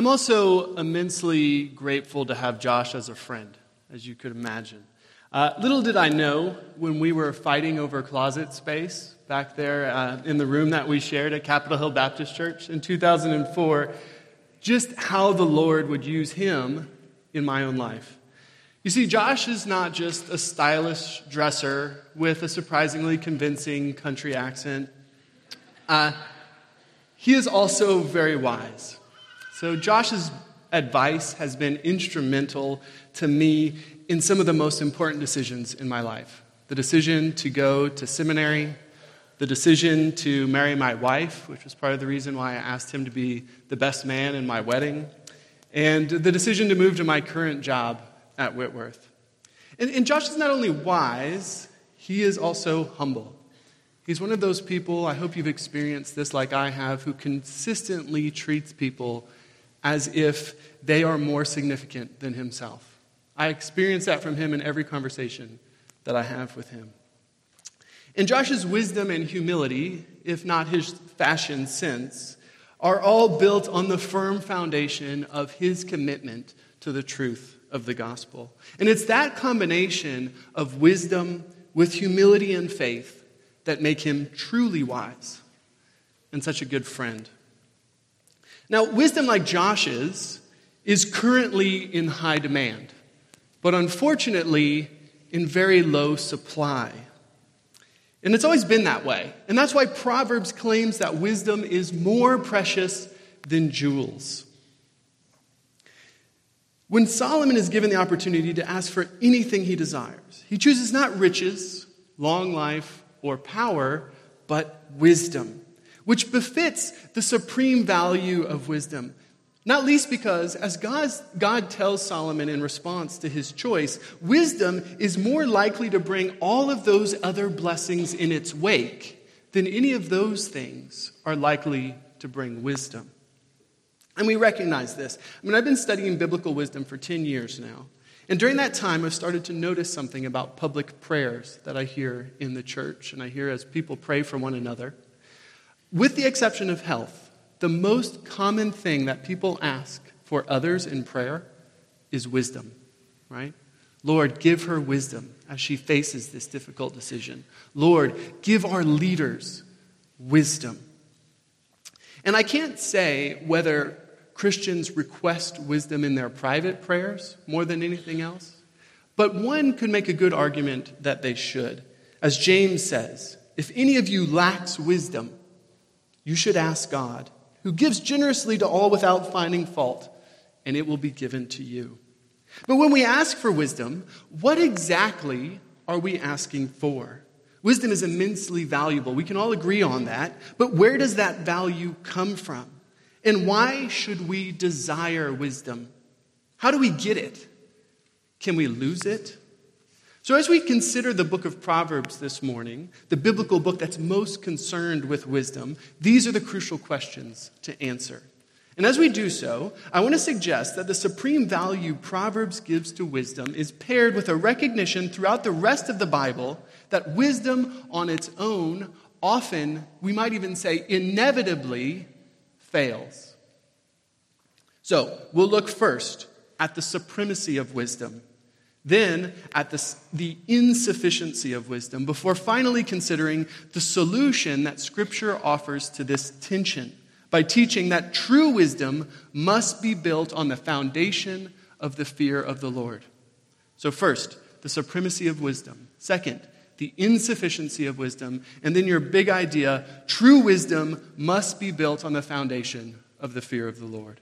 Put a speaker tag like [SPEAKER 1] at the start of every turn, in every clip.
[SPEAKER 1] I'm also immensely grateful to have Josh as a friend, as you could imagine. Uh, little did I know when we were fighting over closet space back there uh, in the room that we shared at Capitol Hill Baptist Church in 2004, just how the Lord would use him in my own life. You see, Josh is not just a stylish dresser with a surprisingly convincing country accent. Uh, he is also very wise. So, Josh's advice has been instrumental to me in some of the most important decisions in my life the decision to go to seminary, the decision to marry my wife, which was part of the reason why I asked him to be the best man in my wedding, and the decision to move to my current job at Whitworth. And, and Josh is not only wise, he is also humble. He's one of those people, I hope you've experienced this like I have, who consistently treats people as if they are more significant than himself. I experience that from him in every conversation that I have with him. And Josh's wisdom and humility, if not his fashion sense, are all built on the firm foundation of his commitment to the truth of the gospel. And it's that combination of wisdom with humility and faith that make him truly wise and such a good friend. Now, wisdom like Josh's is currently in high demand but unfortunately, in very low supply. And it's always been that way. And that's why Proverbs claims that wisdom is more precious than jewels. When Solomon is given the opportunity to ask for anything he desires, he chooses not riches, long life, or power, but wisdom, which befits the supreme value of wisdom. Not least because, as God tells Solomon in response to his choice, wisdom is more likely to bring all of those other blessings in its wake than any of those things are likely to bring wisdom. And we recognize this. I mean, I've been studying biblical wisdom for 10 years now. And during that time, I've started to notice something about public prayers that I hear in the church and I hear as people pray for one another. With the exception of health, the most common thing that people ask for others in prayer is wisdom, right? Lord, give her wisdom as she faces this difficult decision. Lord, give our leaders wisdom. And I can't say whether Christians request wisdom in their private prayers more than anything else, but one could make a good argument that they should. As James says, if any of you lacks wisdom, you should ask God who gives generously to all without finding fault, and it will be given to you. But when we ask for wisdom, what exactly are we asking for? Wisdom is immensely valuable. We can all agree on that. But where does that value come from? And why should we desire wisdom? How do we get it? Can we lose it? So, as we consider the book of Proverbs this morning, the biblical book that's most concerned with wisdom, these are the crucial questions to answer. And as we do so, I want to suggest that the supreme value Proverbs gives to wisdom is paired with a recognition throughout the rest of the Bible that wisdom on its own often, we might even say inevitably, fails. So, we'll look first at the supremacy of wisdom then at the, the insufficiency of wisdom, before finally considering the solution that Scripture offers to this tension by teaching that true wisdom must be built on the foundation of the fear of the Lord. So, first, the supremacy of wisdom. Second, the insufficiency of wisdom. And then your big idea true wisdom must be built on the foundation of the fear of the Lord.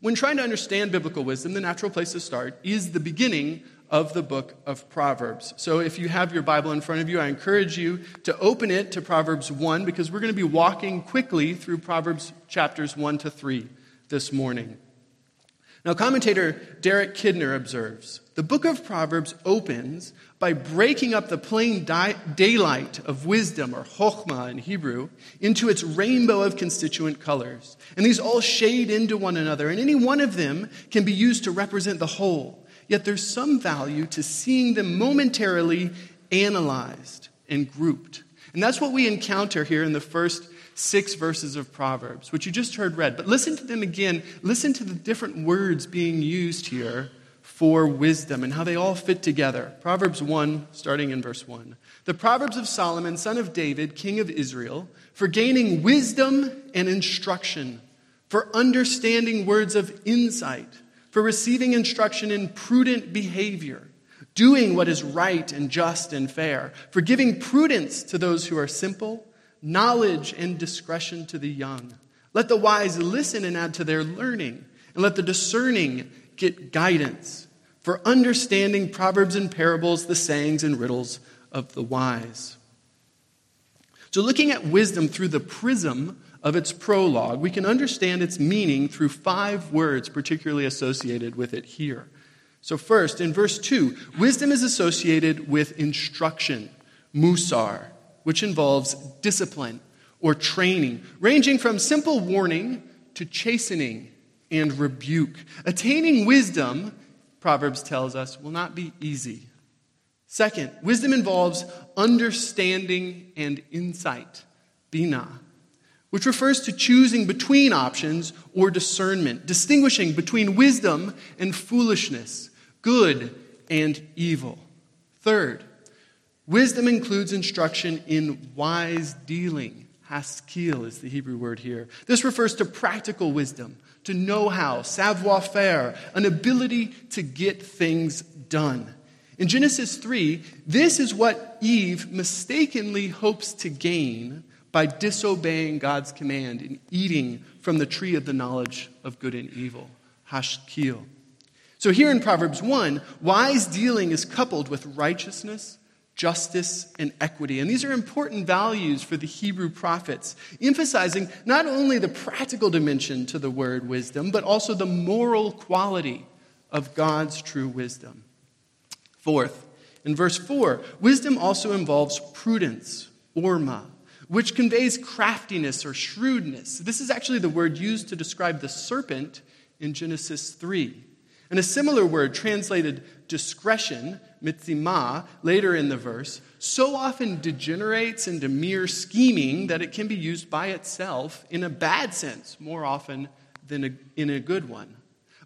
[SPEAKER 1] When trying to understand biblical wisdom, the natural place to start is the beginning of the book of Proverbs. So if you have your Bible in front of you, I encourage you to open it to Proverbs 1 because we're going to be walking quickly through Proverbs chapters 1 to 3 this morning. Now, commentator Derek Kidner observes the book of Proverbs opens by breaking up the plain di- daylight of wisdom, or chokhmah in Hebrew, into its rainbow of constituent colors. And these all shade into one another, and any one of them can be used to represent the whole. Yet there's some value to seeing them momentarily analyzed and grouped. And that's what we encounter here in the first six verses of Proverbs, which you just heard read, but listen to them again. Listen to the different words being used here for wisdom and how they all fit together. Proverbs 1, starting in verse 1. The Proverbs of Solomon, son of David, king of Israel, for gaining wisdom and instruction, for understanding words of insight, for receiving instruction in prudent behavior doing what is right and just and fair, for giving prudence to those who are simple, knowledge and discretion to the young. Let the wise listen and add to their learning, and let the discerning get guidance. For understanding proverbs and parables, the sayings and riddles of the wise. So, looking at wisdom through the prism of its prologue, we can understand its meaning through five words particularly associated with it here. So, first, in verse 2, wisdom is associated with instruction, musar, which involves discipline or training, ranging from simple warning to chastening and rebuke. Attaining wisdom, Proverbs tells us, will not be easy. Second, wisdom involves understanding and insight, bina, which refers to choosing between options or discernment, distinguishing between wisdom and foolishness good and evil. Third, wisdom includes instruction in wise dealing. Haskel is the Hebrew word here. This refers to practical wisdom, to know how, savoir faire, an ability to get things done. In Genesis 3, this is what Eve mistakenly hopes to gain by disobeying God's command and eating from the tree of the knowledge of good and evil. Hashkil. So here in Proverbs 1, wise dealing is coupled with righteousness, justice, and equity. And these are important values for the Hebrew prophets, emphasizing not only the practical dimension to the word wisdom, but also the moral quality of God's true wisdom. Fourth, in verse 4, wisdom also involves prudence, orma, which conveys craftiness or shrewdness. This is actually the word used to describe the serpent in Genesis 3. And a similar word translated discretion, mitzima, later in the verse, so often degenerates into mere scheming that it can be used by itself in a bad sense more often than a, in a good one.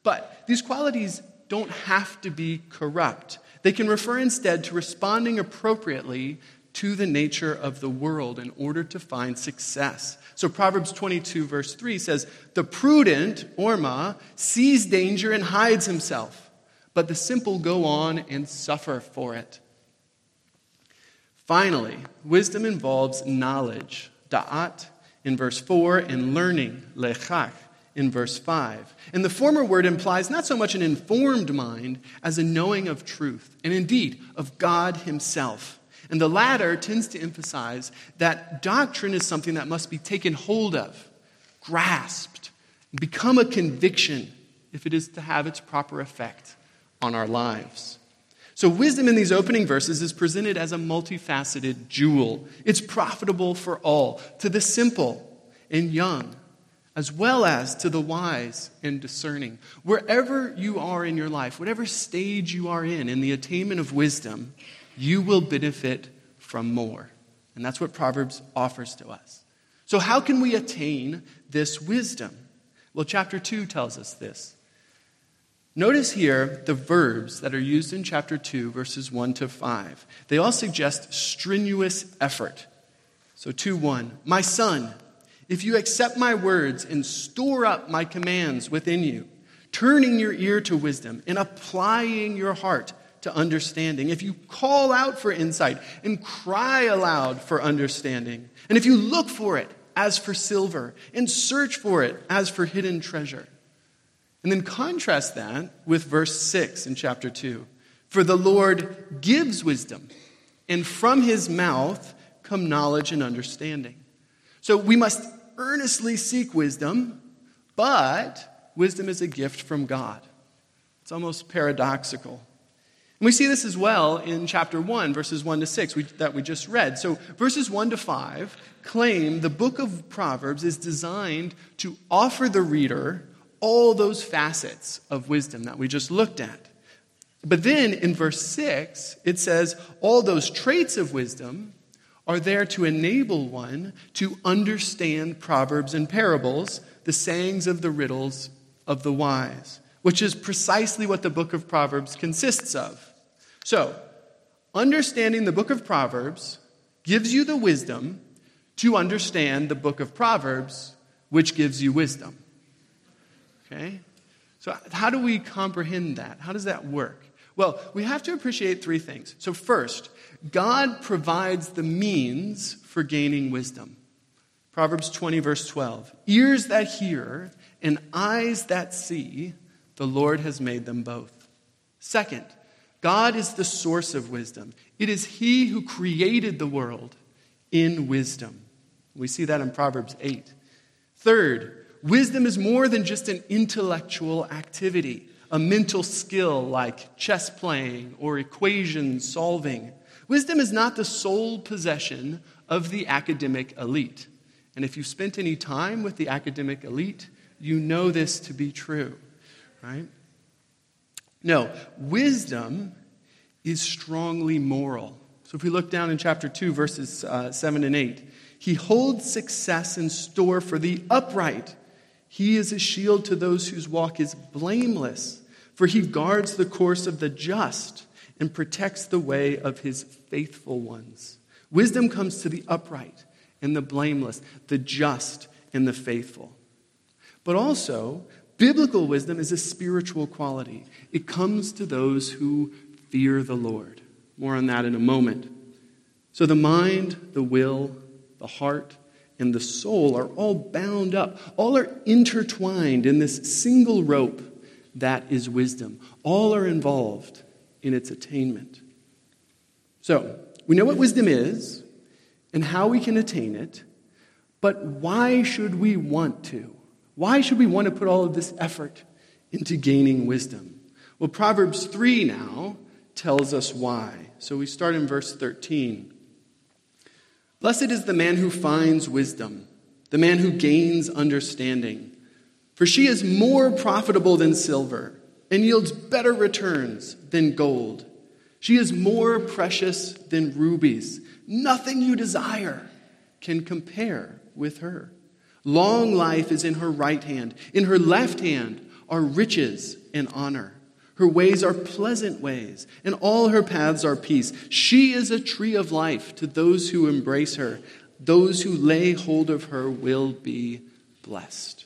[SPEAKER 1] But these qualities don't have to be corrupt. They can refer instead to responding appropriately to the nature of the world in order to find success. So Proverbs 22, verse 3 says, The prudent, Orma, sees danger and hides himself, but the simple go on and suffer for it. Finally, wisdom involves knowledge, da'at, in verse 4, and learning, lechach, in verse 5. And the former word implies not so much an informed mind as a knowing of truth, and indeed of God Himself. And the latter tends to emphasize that doctrine is something that must be taken hold of, grasped, become a conviction if it is to have its proper effect on our lives. So, wisdom in these opening verses is presented as a multifaceted jewel. It's profitable for all, to the simple and young, as well as to the wise and discerning. Wherever you are in your life, whatever stage you are in, in the attainment of wisdom, you will benefit from more. And that's what Proverbs offers to us. So, how can we attain this wisdom? Well, chapter 2 tells us this. Notice here the verbs that are used in chapter 2, verses 1 to 5. They all suggest strenuous effort. So, 2 1. My son, if you accept my words and store up my commands within you, turning your ear to wisdom and applying your heart to understanding, if you call out for insight and cry aloud for understanding, and if you look for it as for silver and search for it as for hidden treasure. And then contrast that with verse 6 in chapter 2. For the Lord gives wisdom, and from his mouth come knowledge and understanding. So we must earnestly seek wisdom, but wisdom is a gift from God. It's almost paradoxical. And we see this as well in chapter 1, verses 1 to 6, we, that we just read. So, verses 1 to 5 claim the book of Proverbs is designed to offer the reader all those facets of wisdom that we just looked at. But then in verse 6, it says all those traits of wisdom are there to enable one to understand proverbs and parables, the sayings of the riddles of the wise, which is precisely what the book of Proverbs consists of. So, understanding the book of Proverbs gives you the wisdom to understand the book of Proverbs, which gives you wisdom. Okay? So, how do we comprehend that? How does that work? Well, we have to appreciate three things. So, first, God provides the means for gaining wisdom. Proverbs 20, verse 12. Ears that hear and eyes that see, the Lord has made them both. Second, God is the source of wisdom. It is He who created the world in wisdom. We see that in Proverbs 8. Third, wisdom is more than just an intellectual activity, a mental skill like chess playing or equation solving. Wisdom is not the sole possession of the academic elite. And if you've spent any time with the academic elite, you know this to be true, right? No, wisdom is strongly moral. So if we look down in chapter 2, verses uh, 7 and 8, he holds success in store for the upright. He is a shield to those whose walk is blameless, for he guards the course of the just and protects the way of his faithful ones. Wisdom comes to the upright and the blameless, the just and the faithful. But also, biblical wisdom is a spiritual quality. It comes to those who fear the Lord. More on that in a moment. So the mind, the will, the heart, and the soul are all bound up, all are intertwined in this single rope that is wisdom. All are involved in its attainment. So, we know what wisdom is and how we can attain it, but why should we want to? Why should we want to put all of this effort into gaining wisdom? Well, Proverbs 3 now tells us why. So we start in verse 13. Blessed is the man who finds wisdom, the man who gains understanding. For she is more profitable than silver and yields better returns than gold. She is more precious than rubies. Nothing you desire can compare with her. Long life is in her right hand. In her left hand are riches and honor. Her ways are pleasant ways, and all her paths are peace. She is a tree of life to those who embrace her. Those who lay hold of her will be blessed.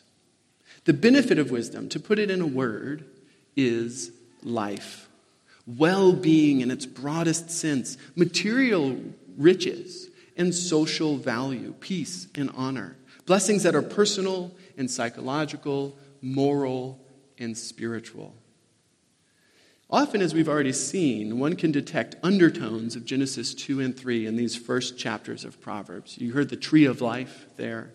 [SPEAKER 1] The benefit of wisdom, to put it in a word, is life. Well being in its broadest sense, material riches, and social value, peace and honor. Blessings that are personal and psychological, moral and spiritual. Often, as we've already seen, one can detect undertones of Genesis 2 and 3 in these first chapters of Proverbs. You heard the tree of life there.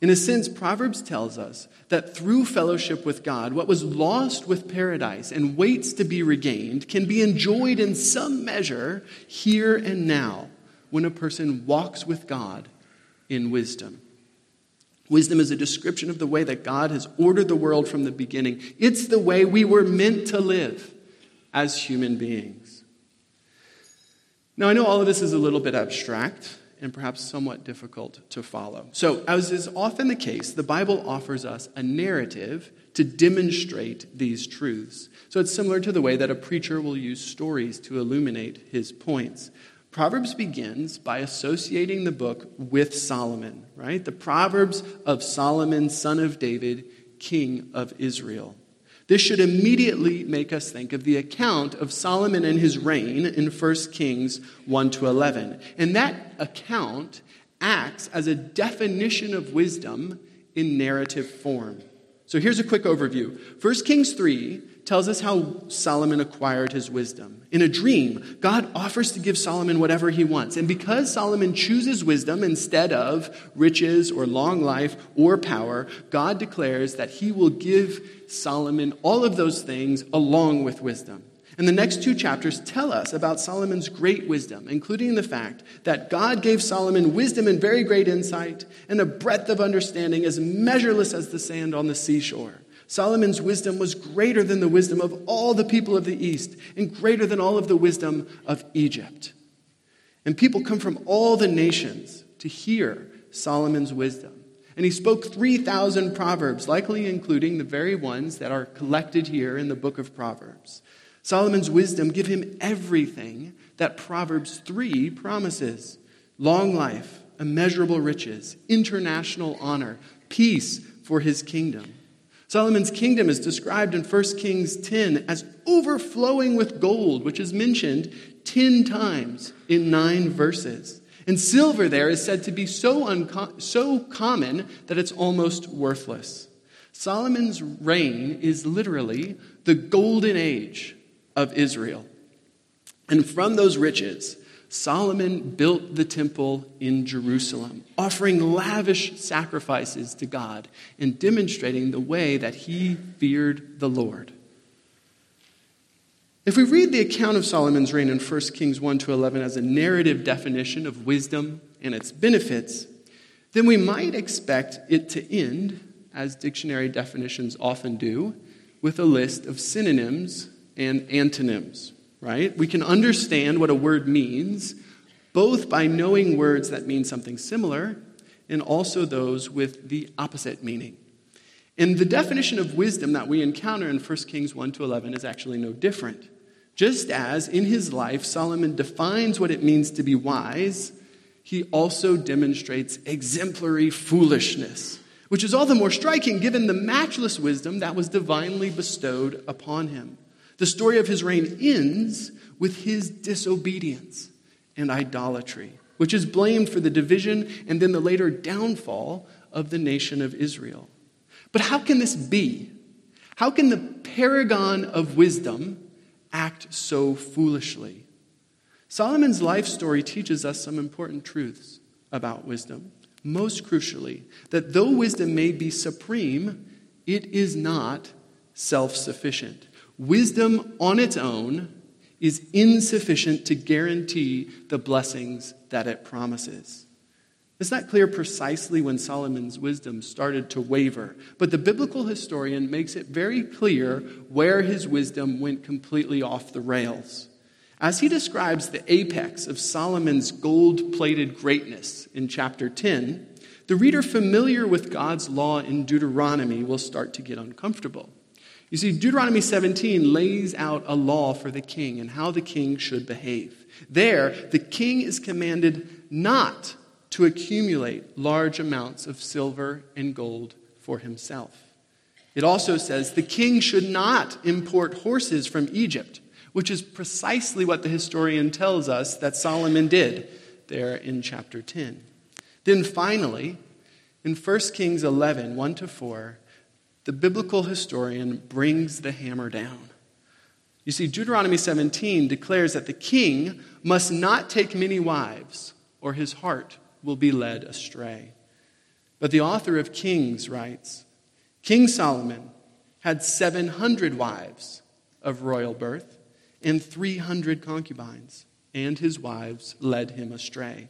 [SPEAKER 1] In a sense, Proverbs tells us that through fellowship with God, what was lost with paradise and waits to be regained can be enjoyed in some measure here and now when a person walks with God in wisdom. Wisdom is a description of the way that God has ordered the world from the beginning. It's the way we were meant to live as human beings. Now, I know all of this is a little bit abstract and perhaps somewhat difficult to follow. So, as is often the case, the Bible offers us a narrative to demonstrate these truths. So, it's similar to the way that a preacher will use stories to illuminate his points. Proverbs begins by associating the book with Solomon, right? The Proverbs of Solomon, son of David, king of Israel. This should immediately make us think of the account of Solomon and his reign in 1 Kings 1 to 11. And that account acts as a definition of wisdom in narrative form. So here's a quick overview. 1 Kings 3 tells us how Solomon acquired his wisdom. In a dream, God offers to give Solomon whatever he wants. And because Solomon chooses wisdom instead of riches or long life or power, God declares that he will give Solomon all of those things along with wisdom. And the next two chapters tell us about Solomon's great wisdom, including the fact that God gave Solomon wisdom and very great insight and a breadth of understanding as measureless as the sand on the seashore. Solomon's wisdom was greater than the wisdom of all the people of the East and greater than all of the wisdom of Egypt. And people come from all the nations to hear Solomon's wisdom. And he spoke 3,000 proverbs, likely including the very ones that are collected here in the book of Proverbs. Solomon's wisdom give him everything that Proverbs 3 promises long life, immeasurable riches, international honor, peace for his kingdom. Solomon's kingdom is described in 1 Kings 10 as overflowing with gold, which is mentioned 10 times in nine verses. And silver there is said to be so, unco- so common that it's almost worthless. Solomon's reign is literally the golden age of Israel. And from those riches, Solomon built the temple in Jerusalem, offering lavish sacrifices to God and demonstrating the way that he feared the Lord. If we read the account of Solomon's reign in 1 Kings 1 to 11 as a narrative definition of wisdom and its benefits, then we might expect it to end, as dictionary definitions often do, with a list of synonyms and antonyms, right? We can understand what a word means both by knowing words that mean something similar and also those with the opposite meaning. And the definition of wisdom that we encounter in 1 Kings 1 to 11 is actually no different. Just as in his life Solomon defines what it means to be wise, he also demonstrates exemplary foolishness, which is all the more striking given the matchless wisdom that was divinely bestowed upon him. The story of his reign ends with his disobedience and idolatry, which is blamed for the division and then the later downfall of the nation of Israel. But how can this be? How can the paragon of wisdom act so foolishly? Solomon's life story teaches us some important truths about wisdom. Most crucially, that though wisdom may be supreme, it is not self sufficient. Wisdom on its own is insufficient to guarantee the blessings that it promises. It's not clear precisely when Solomon's wisdom started to waver, but the biblical historian makes it very clear where his wisdom went completely off the rails. As he describes the apex of Solomon's gold plated greatness in chapter 10, the reader familiar with God's law in Deuteronomy will start to get uncomfortable. You see, Deuteronomy 17 lays out a law for the king and how the king should behave. There, the king is commanded not to accumulate large amounts of silver and gold for himself. It also says the king should not import horses from Egypt, which is precisely what the historian tells us that Solomon did there in chapter 10. Then finally, in 1 Kings 11, 1 to 4, the biblical historian brings the hammer down. You see, Deuteronomy 17 declares that the king must not take many wives, or his heart will be led astray. But the author of Kings writes King Solomon had 700 wives of royal birth and 300 concubines, and his wives led him astray.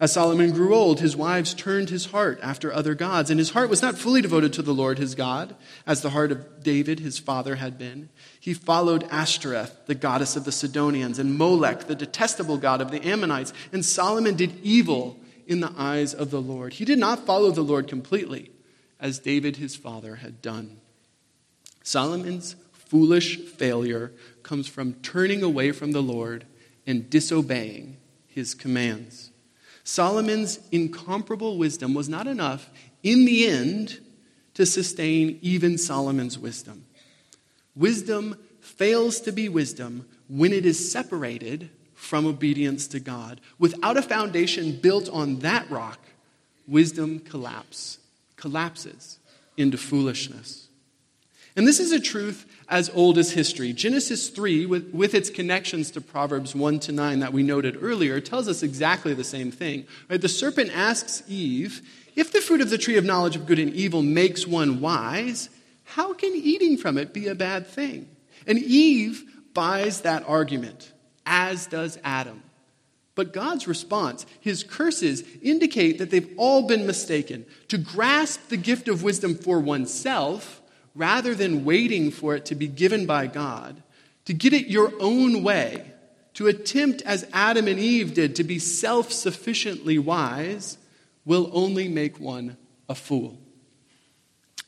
[SPEAKER 1] As Solomon grew old, his wives turned his heart after other gods, and his heart was not fully devoted to the Lord his God, as the heart of David, his father, had been. He followed Ashtoreth, the goddess of the Sidonians, and Molech, the detestable god of the Ammonites, and Solomon did evil in the eyes of the Lord. He did not follow the Lord completely, as David, his father, had done. Solomon's foolish failure comes from turning away from the Lord and disobeying his commands. Solomon's incomparable wisdom was not enough in the end to sustain even Solomon's wisdom. Wisdom fails to be wisdom when it is separated from obedience to God. Without a foundation built on that rock, wisdom collapse, collapses into foolishness. And this is a truth as old as history. Genesis 3, with, with its connections to Proverbs 1 to 9 that we noted earlier, tells us exactly the same thing. Right? The serpent asks Eve, If the fruit of the tree of knowledge of good and evil makes one wise, how can eating from it be a bad thing? And Eve buys that argument, as does Adam. But God's response, his curses, indicate that they've all been mistaken. To grasp the gift of wisdom for oneself, rather than waiting for it to be given by God, to get it your own way, to attempt, as Adam and Eve did, to be self sufficiently wise, will only make one a fool.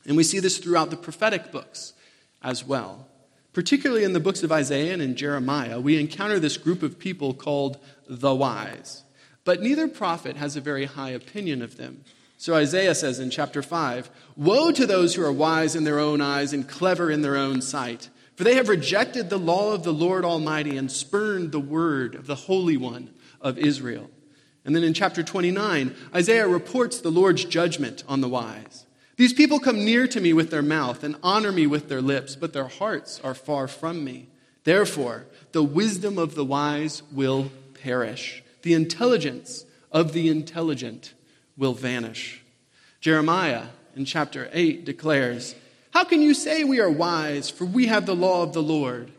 [SPEAKER 1] And we see this throughout the prophetic books as well. Particularly in the books of Isaiah and Jeremiah, we encounter this group of people called the wise. But neither prophet has a very high opinion of them. So Isaiah says in chapter 5 Woe to those who are wise in their own eyes and clever in their own sight, for they have rejected the law of the Lord Almighty and spurned the word of the Holy One of Israel. And then in chapter 29, Isaiah reports the Lord's judgment on the wise. These people come near to me with their mouth and honor me with their lips, but their hearts are far from me. Therefore, the wisdom of the wise will perish, the intelligence of the intelligent will vanish. Jeremiah in chapter 8 declares, How can you say we are wise, for we have the law of the Lord,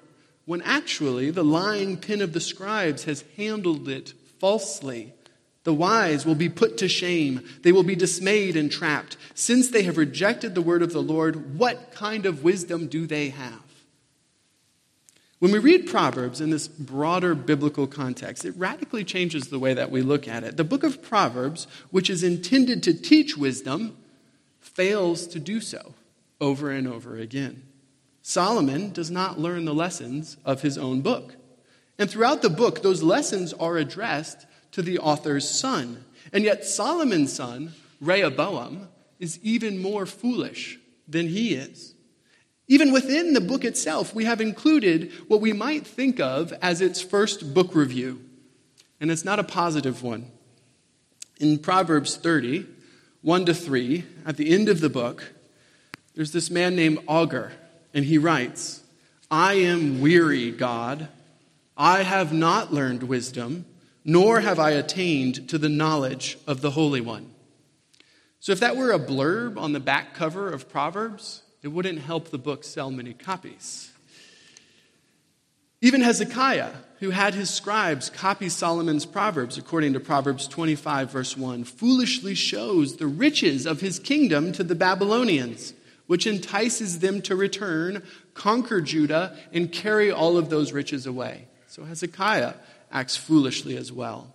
[SPEAKER 1] when actually the lying pen of the scribes has handled it falsely? The wise will be put to shame. They will be dismayed and trapped. Since they have rejected the word of the Lord, what kind of wisdom do they have? When we read Proverbs in this broader biblical context, it radically changes the way that we look at it. The book of Proverbs, which is intended to teach wisdom, fails to do so over and over again. Solomon does not learn the lessons of his own book. And throughout the book, those lessons are addressed to the author's son. And yet, Solomon's son, Rehoboam, is even more foolish than he is. Even within the book itself, we have included what we might think of as its first book review, and it's not a positive one. In Proverbs 30, 1 to 3, at the end of the book, there's this man named Agur, and he writes, I am weary, God. I have not learned wisdom, nor have I attained to the knowledge of the Holy One. So, if that were a blurb on the back cover of Proverbs, it wouldn't help the book sell many copies. Even Hezekiah, who had his scribes copy Solomon's Proverbs, according to Proverbs 25, verse 1, foolishly shows the riches of his kingdom to the Babylonians, which entices them to return, conquer Judah, and carry all of those riches away. So Hezekiah acts foolishly as well.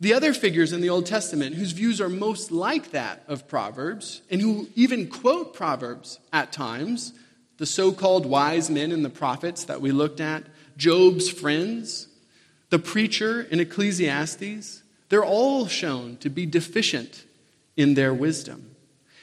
[SPEAKER 1] The other figures in the Old Testament whose views are most like that of Proverbs, and who even quote Proverbs at times, the so called wise men and the prophets that we looked at, Job's friends, the preacher in Ecclesiastes, they're all shown to be deficient in their wisdom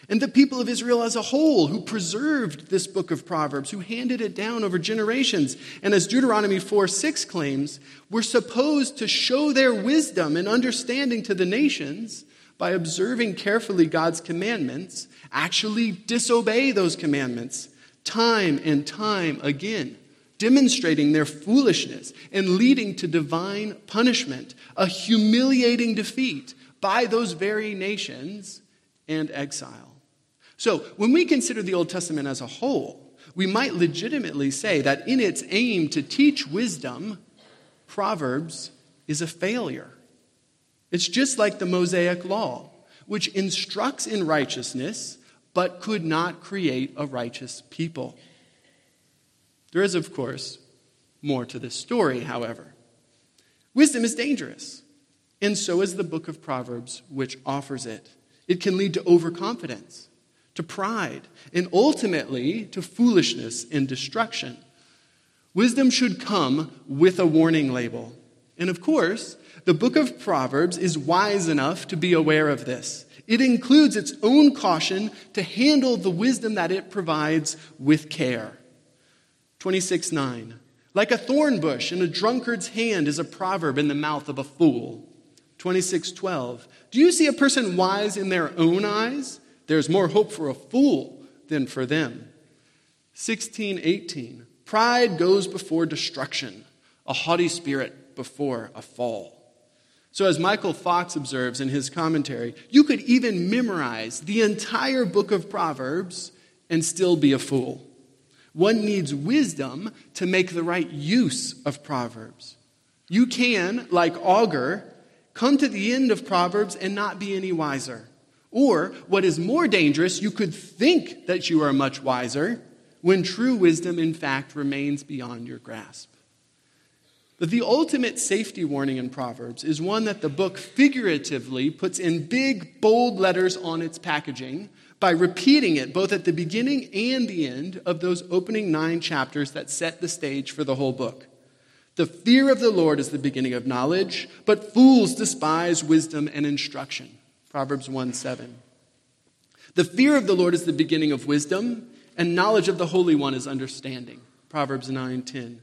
[SPEAKER 1] and the people of Israel as a whole who preserved this book of Proverbs, who handed it down over generations. And as Deuteronomy 4 6 claims, were supposed to show their wisdom and understanding to the nations by observing carefully God's commandments, actually disobey those commandments time and time again, demonstrating their foolishness and leading to divine punishment, a humiliating defeat by those very nations and exile. So, when we consider the Old Testament as a whole, we might legitimately say that in its aim to teach wisdom, Proverbs is a failure. It's just like the Mosaic Law, which instructs in righteousness but could not create a righteous people. There is, of course, more to this story, however. Wisdom is dangerous, and so is the book of Proverbs, which offers it. It can lead to overconfidence to pride, and ultimately to foolishness and destruction. Wisdom should come with a warning label. And of course, the book of Proverbs is wise enough to be aware of this. It includes its own caution to handle the wisdom that it provides with care. 26 9. Like a thorn bush in a drunkard's hand is a proverb in the mouth of a fool. 26 12. Do you see a person wise in their own eyes? There's more hope for a fool than for them. 1618. Pride goes before destruction, a haughty spirit before a fall. So, as Michael Fox observes in his commentary, you could even memorize the entire book of Proverbs and still be a fool. One needs wisdom to make the right use of Proverbs. You can, like Agur, come to the end of Proverbs and not be any wiser. Or, what is more dangerous, you could think that you are much wiser when true wisdom, in fact, remains beyond your grasp. But the ultimate safety warning in Proverbs is one that the book figuratively puts in big, bold letters on its packaging by repeating it both at the beginning and the end of those opening nine chapters that set the stage for the whole book. The fear of the Lord is the beginning of knowledge, but fools despise wisdom and instruction. Proverbs 1 7. The fear of the Lord is the beginning of wisdom, and knowledge of the Holy One is understanding. Proverbs 9 10.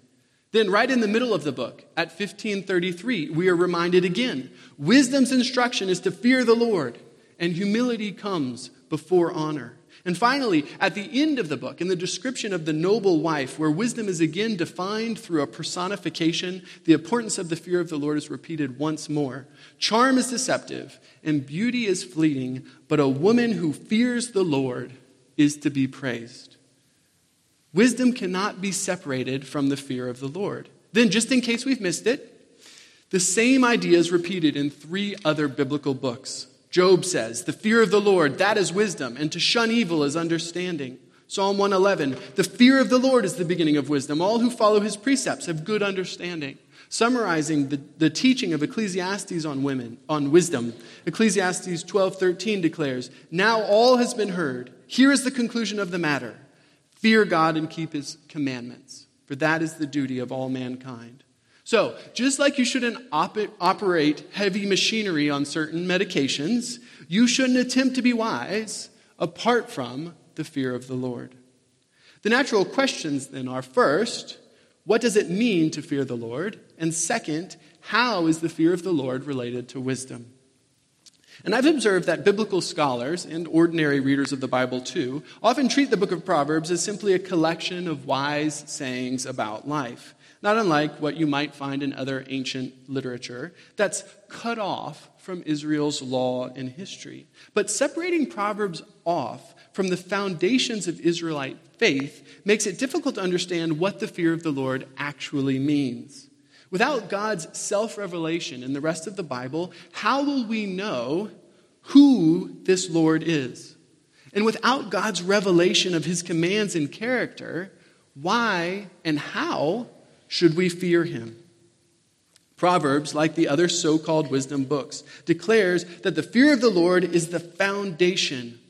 [SPEAKER 1] Then, right in the middle of the book, at 1533, we are reminded again wisdom's instruction is to fear the Lord, and humility comes before honor. And finally, at the end of the book, in the description of the noble wife, where wisdom is again defined through a personification, the importance of the fear of the Lord is repeated once more. Charm is deceptive, and beauty is fleeting, but a woman who fears the Lord is to be praised. Wisdom cannot be separated from the fear of the Lord. Then, just in case we've missed it, the same idea is repeated in three other biblical books. Job says, The fear of the Lord, that is wisdom, and to shun evil is understanding. Psalm 111, the fear of the Lord is the beginning of wisdom. All who follow his precepts have good understanding. Summarizing the, the teaching of Ecclesiastes on women, on wisdom, Ecclesiastes 12:13 declares, Now all has been heard. Here is the conclusion of the matter. Fear God and keep his commandments, for that is the duty of all mankind. So, just like you shouldn't op- operate heavy machinery on certain medications, you shouldn't attempt to be wise apart from the fear of the Lord. The natural questions then are first, what does it mean to fear the Lord? And second, how is the fear of the Lord related to wisdom? And I've observed that biblical scholars and ordinary readers of the Bible too often treat the book of Proverbs as simply a collection of wise sayings about life, not unlike what you might find in other ancient literature that's cut off from Israel's law and history. But separating Proverbs off from the foundations of Israelite faith makes it difficult to understand what the fear of the Lord actually means. Without God's self revelation in the rest of the Bible, how will we know who this Lord is? And without God's revelation of his commands and character, why and how should we fear him? Proverbs, like the other so called wisdom books, declares that the fear of the Lord is the foundation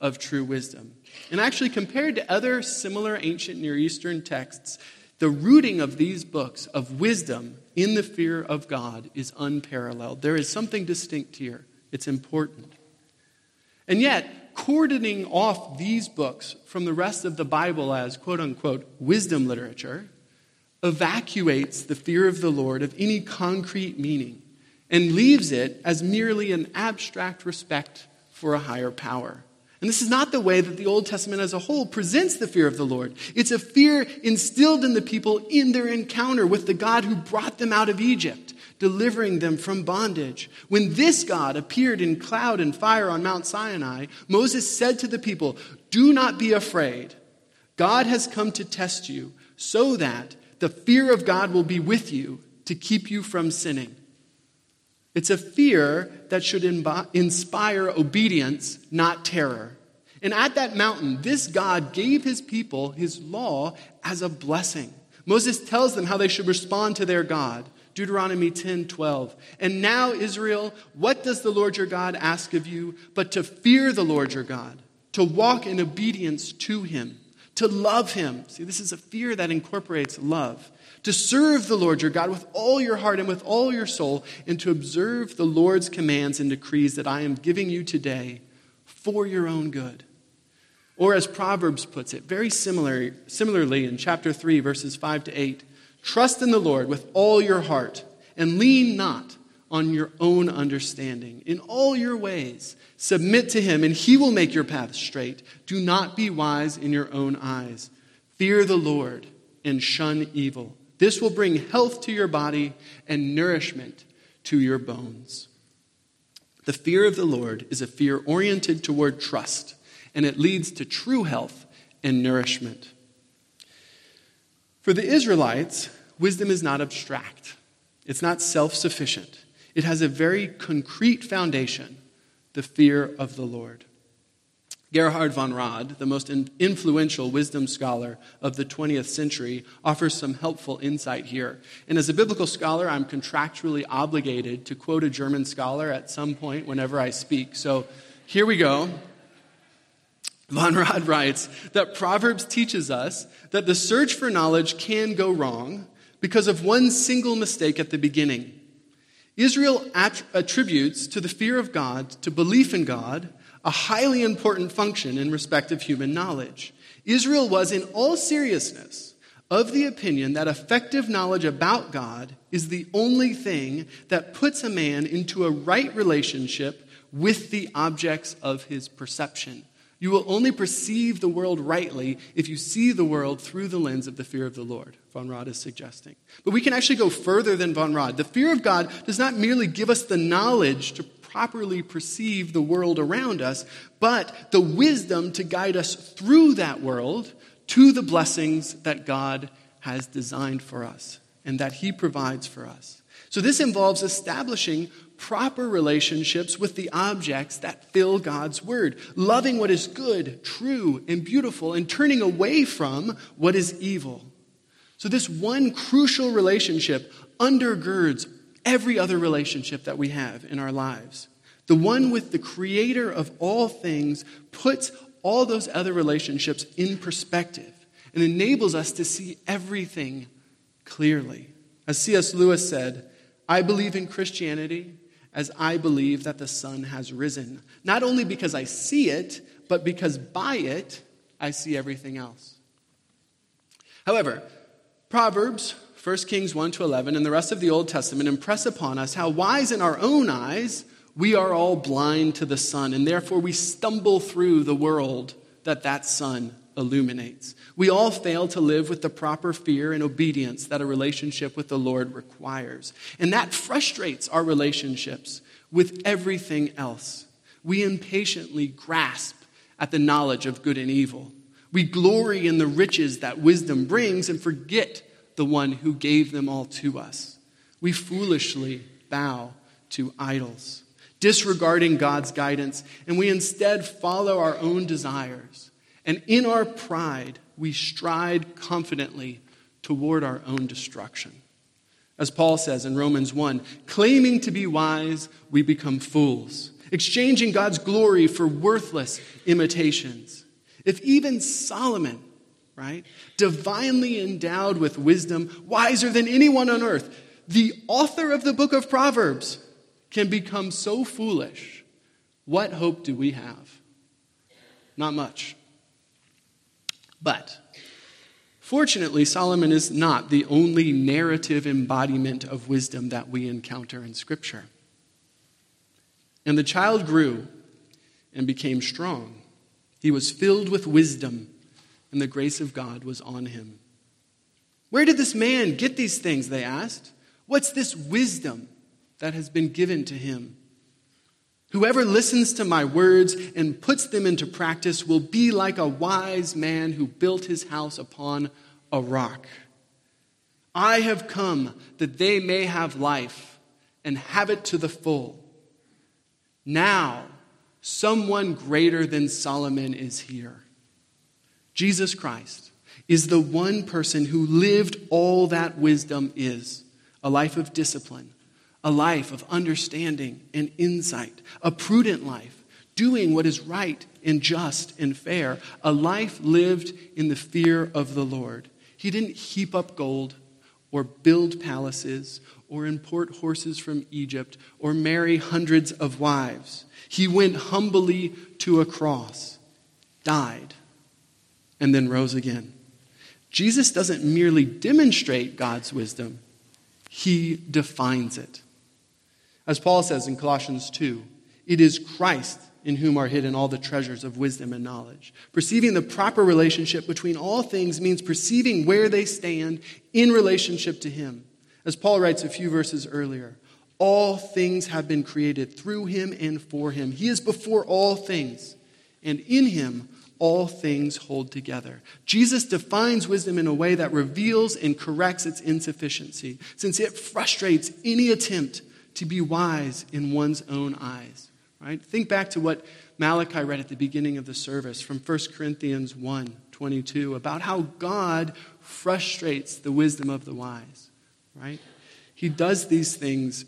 [SPEAKER 1] of true wisdom. And actually, compared to other similar ancient Near Eastern texts, the rooting of these books of wisdom in the fear of God is unparalleled. There is something distinct here, it's important. And yet, cordoning off these books from the rest of the Bible as quote unquote wisdom literature evacuates the fear of the Lord of any concrete meaning and leaves it as merely an abstract respect for a higher power. And this is not the way that the Old Testament as a whole presents the fear of the Lord. It's a fear instilled in the people in their encounter with the God who brought them out of Egypt, delivering them from bondage. When this God appeared in cloud and fire on Mount Sinai, Moses said to the people, Do not be afraid. God has come to test you so that the fear of God will be with you to keep you from sinning. It's a fear that should inspire obedience, not terror. And at that mountain, this God gave his people his law as a blessing. Moses tells them how they should respond to their God. Deuteronomy 10 12. And now, Israel, what does the Lord your God ask of you but to fear the Lord your God, to walk in obedience to him, to love him? See, this is a fear that incorporates love to serve the Lord your God with all your heart and with all your soul, and to observe the Lord's commands and decrees that I am giving you today for your own good. Or as Proverbs puts it, very similar, similarly in chapter 3, verses 5 to 8 trust in the Lord with all your heart, and lean not on your own understanding. In all your ways, submit to him, and he will make your path straight. Do not be wise in your own eyes. Fear the Lord and shun evil. This will bring health to your body and nourishment to your bones. The fear of the Lord is a fear oriented toward trust, and it leads to true health and nourishment. For the Israelites, wisdom is not abstract, it's not self sufficient. It has a very concrete foundation the fear of the Lord. Gerhard von Rad, the most influential wisdom scholar of the 20th century, offers some helpful insight here. And as a biblical scholar, I'm contractually obligated to quote a German scholar at some point whenever I speak. So here we go. Von Rad writes that Proverbs teaches us that the search for knowledge can go wrong because of one single mistake at the beginning. Israel attributes to the fear of God, to belief in God, a highly important function in respect of human knowledge. Israel was, in all seriousness, of the opinion that effective knowledge about God is the only thing that puts a man into a right relationship with the objects of his perception. You will only perceive the world rightly if you see the world through the lens of the fear of the Lord, Von Rad is suggesting. But we can actually go further than Von Rad. The fear of God does not merely give us the knowledge to properly perceive the world around us, but the wisdom to guide us through that world to the blessings that God has designed for us and that He provides for us. So, this involves establishing proper relationships with the objects that fill God's Word, loving what is good, true, and beautiful, and turning away from what is evil. So, this one crucial relationship undergirds every other relationship that we have in our lives. The one with the Creator of all things puts all those other relationships in perspective and enables us to see everything clearly. As C.S. Lewis said, I believe in Christianity as I believe that the sun has risen. Not only because I see it, but because by it I see everything else. However, Proverbs, 1 Kings 1 to 11, and the rest of the Old Testament impress upon us how wise in our own eyes we are all blind to the sun, and therefore we stumble through the world that that sun illuminates. We all fail to live with the proper fear and obedience that a relationship with the Lord requires. And that frustrates our relationships with everything else. We impatiently grasp at the knowledge of good and evil. We glory in the riches that wisdom brings and forget the one who gave them all to us. We foolishly bow to idols, disregarding God's guidance, and we instead follow our own desires and in our pride, we stride confidently toward our own destruction. As Paul says in Romans 1 claiming to be wise, we become fools, exchanging God's glory for worthless imitations. If even Solomon, right, divinely endowed with wisdom, wiser than anyone on earth, the author of the book of Proverbs, can become so foolish, what hope do we have? Not much. But fortunately, Solomon is not the only narrative embodiment of wisdom that we encounter in Scripture. And the child grew and became strong. He was filled with wisdom, and the grace of God was on him. Where did this man get these things? They asked. What's this wisdom that has been given to him? Whoever listens to my words and puts them into practice will be like a wise man who built his house upon a rock. I have come that they may have life and have it to the full. Now, someone greater than Solomon is here. Jesus Christ is the one person who lived all that wisdom is a life of discipline, a life of understanding and insight, a prudent life, doing what is right and just and fair, a life lived in the fear of the Lord. He didn't heap up gold or build palaces or import horses from Egypt or marry hundreds of wives. He went humbly to a cross, died, and then rose again. Jesus doesn't merely demonstrate God's wisdom, he defines it. As Paul says in Colossians 2, it is Christ in whom are hidden all the treasures of wisdom and knowledge. Perceiving the proper relationship between all things means perceiving where they stand in relationship to Him. As Paul writes a few verses earlier, all things have been created through Him and for Him. He is before all things, and in Him all things hold together. Jesus defines wisdom in a way that reveals and corrects its insufficiency, since it frustrates any attempt to be wise in one's own eyes. Right? Think back to what Malachi read at the beginning of the service from 1 Corinthians 1 22 about how God frustrates the wisdom of the wise, right? He does these things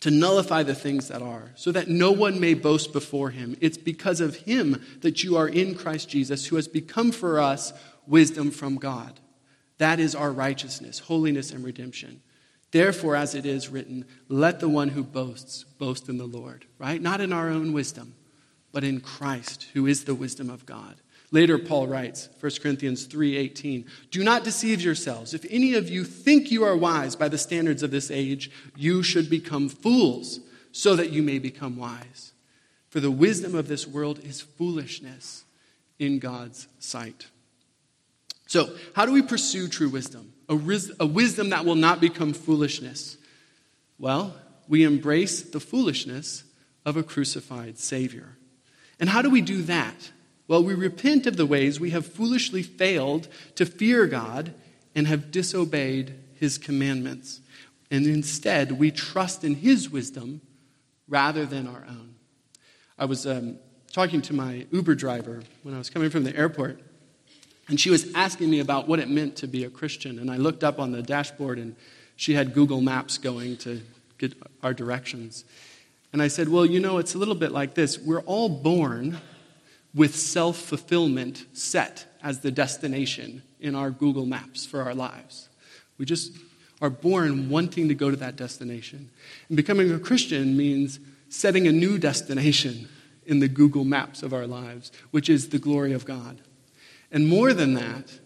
[SPEAKER 1] to nullify the things that are, so that no one may boast before him. It's because of him that you are in Christ Jesus, who has become for us wisdom from God. That is our righteousness, holiness, and redemption. Therefore, as it is written, let the one who boasts boast in the Lord, right? Not in our own wisdom, but in Christ, who is the wisdom of God. Later, Paul writes, 1 Corinthians 3:18, "Do not deceive yourselves. If any of you think you are wise by the standards of this age, you should become fools, so that you may become wise. For the wisdom of this world is foolishness in God's sight." So, how do we pursue true wisdom? A, ris- a wisdom that will not become foolishness. Well, we embrace the foolishness of a crucified Savior. And how do we do that? Well, we repent of the ways we have foolishly failed to fear God and have disobeyed his commandments. And instead, we trust in his wisdom rather than our own. I was um, talking to my Uber driver when I was coming from the airport, and she was asking me about what it meant to be a Christian. And I looked up on the dashboard, and she had Google Maps going to get our directions. And I said, Well, you know, it's a little bit like this. We're all born with self fulfillment set as the destination in our Google Maps for our lives. We just are born wanting to go to that destination. And becoming a Christian means setting a new destination in the Google Maps of our lives, which is the glory of God. And more than that,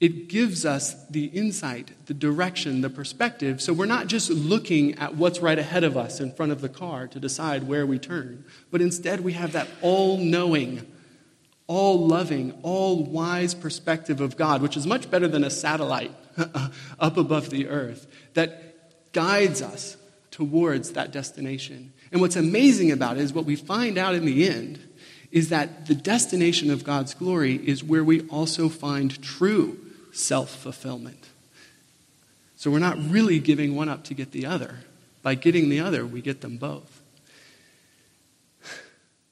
[SPEAKER 1] it gives us the insight, the direction, the perspective, so we're not just looking at what's right ahead of us in front of the car to decide where we turn, but instead we have that all knowing, all loving, all wise perspective of God, which is much better than a satellite up above the earth, that guides us towards that destination. And what's amazing about it is what we find out in the end is that the destination of God's glory is where we also find true self fulfillment. So we're not really giving one up to get the other. By getting the other, we get them both.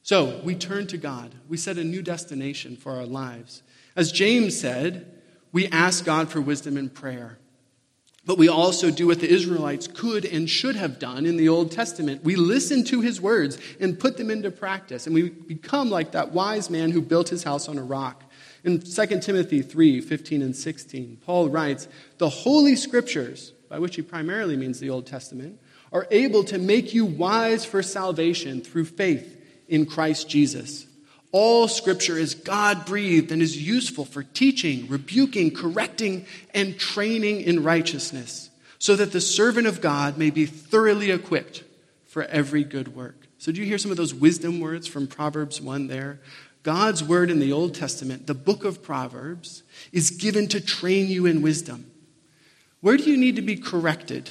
[SPEAKER 1] So we turn to God. We set a new destination for our lives. As James said, we ask God for wisdom in prayer. But we also do what the Israelites could and should have done in the Old Testament. We listen to his words and put them into practice. And we become like that wise man who built his house on a rock. In 2 Timothy 3 15 and 16, Paul writes, The Holy Scriptures, by which he primarily means the Old Testament, are able to make you wise for salvation through faith in Christ Jesus. All scripture is God breathed and is useful for teaching, rebuking, correcting, and training in righteousness, so that the servant of God may be thoroughly equipped for every good work. So, do you hear some of those wisdom words from Proverbs 1 there? God's word in the Old Testament, the book of Proverbs, is given to train you in wisdom. Where do you need to be corrected,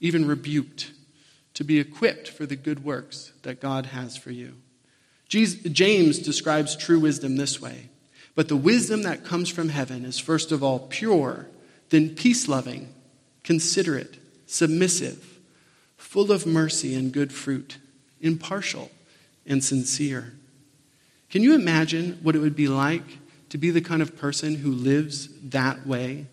[SPEAKER 1] even rebuked? to be equipped for the good works that God has for you. James describes true wisdom this way But the wisdom that comes from heaven is first of all pure, then peace loving, considerate, submissive, full of mercy and good fruit, impartial and sincere. Can you imagine what it would be like to be the kind of person who lives that way?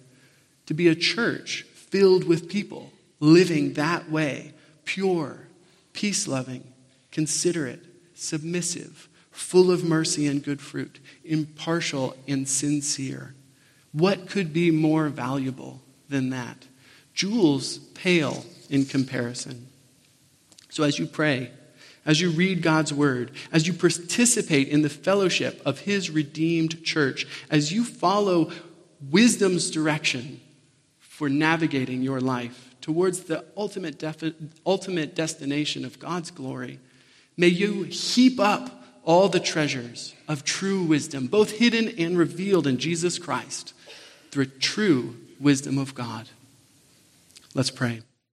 [SPEAKER 1] To be a church filled with people living that way, pure, peace loving, considerate, submissive, full of mercy and good fruit, impartial and sincere. What could be more valuable than that? Jewels pale in comparison. So as you pray, as you read God's word, as you participate in the fellowship of his redeemed church, as you follow wisdom's direction for navigating your life, towards the ultimate, defi- ultimate destination of God's glory, may you heap up all the treasures of true wisdom, both hidden and revealed in Jesus Christ, through true wisdom of God. Let's pray.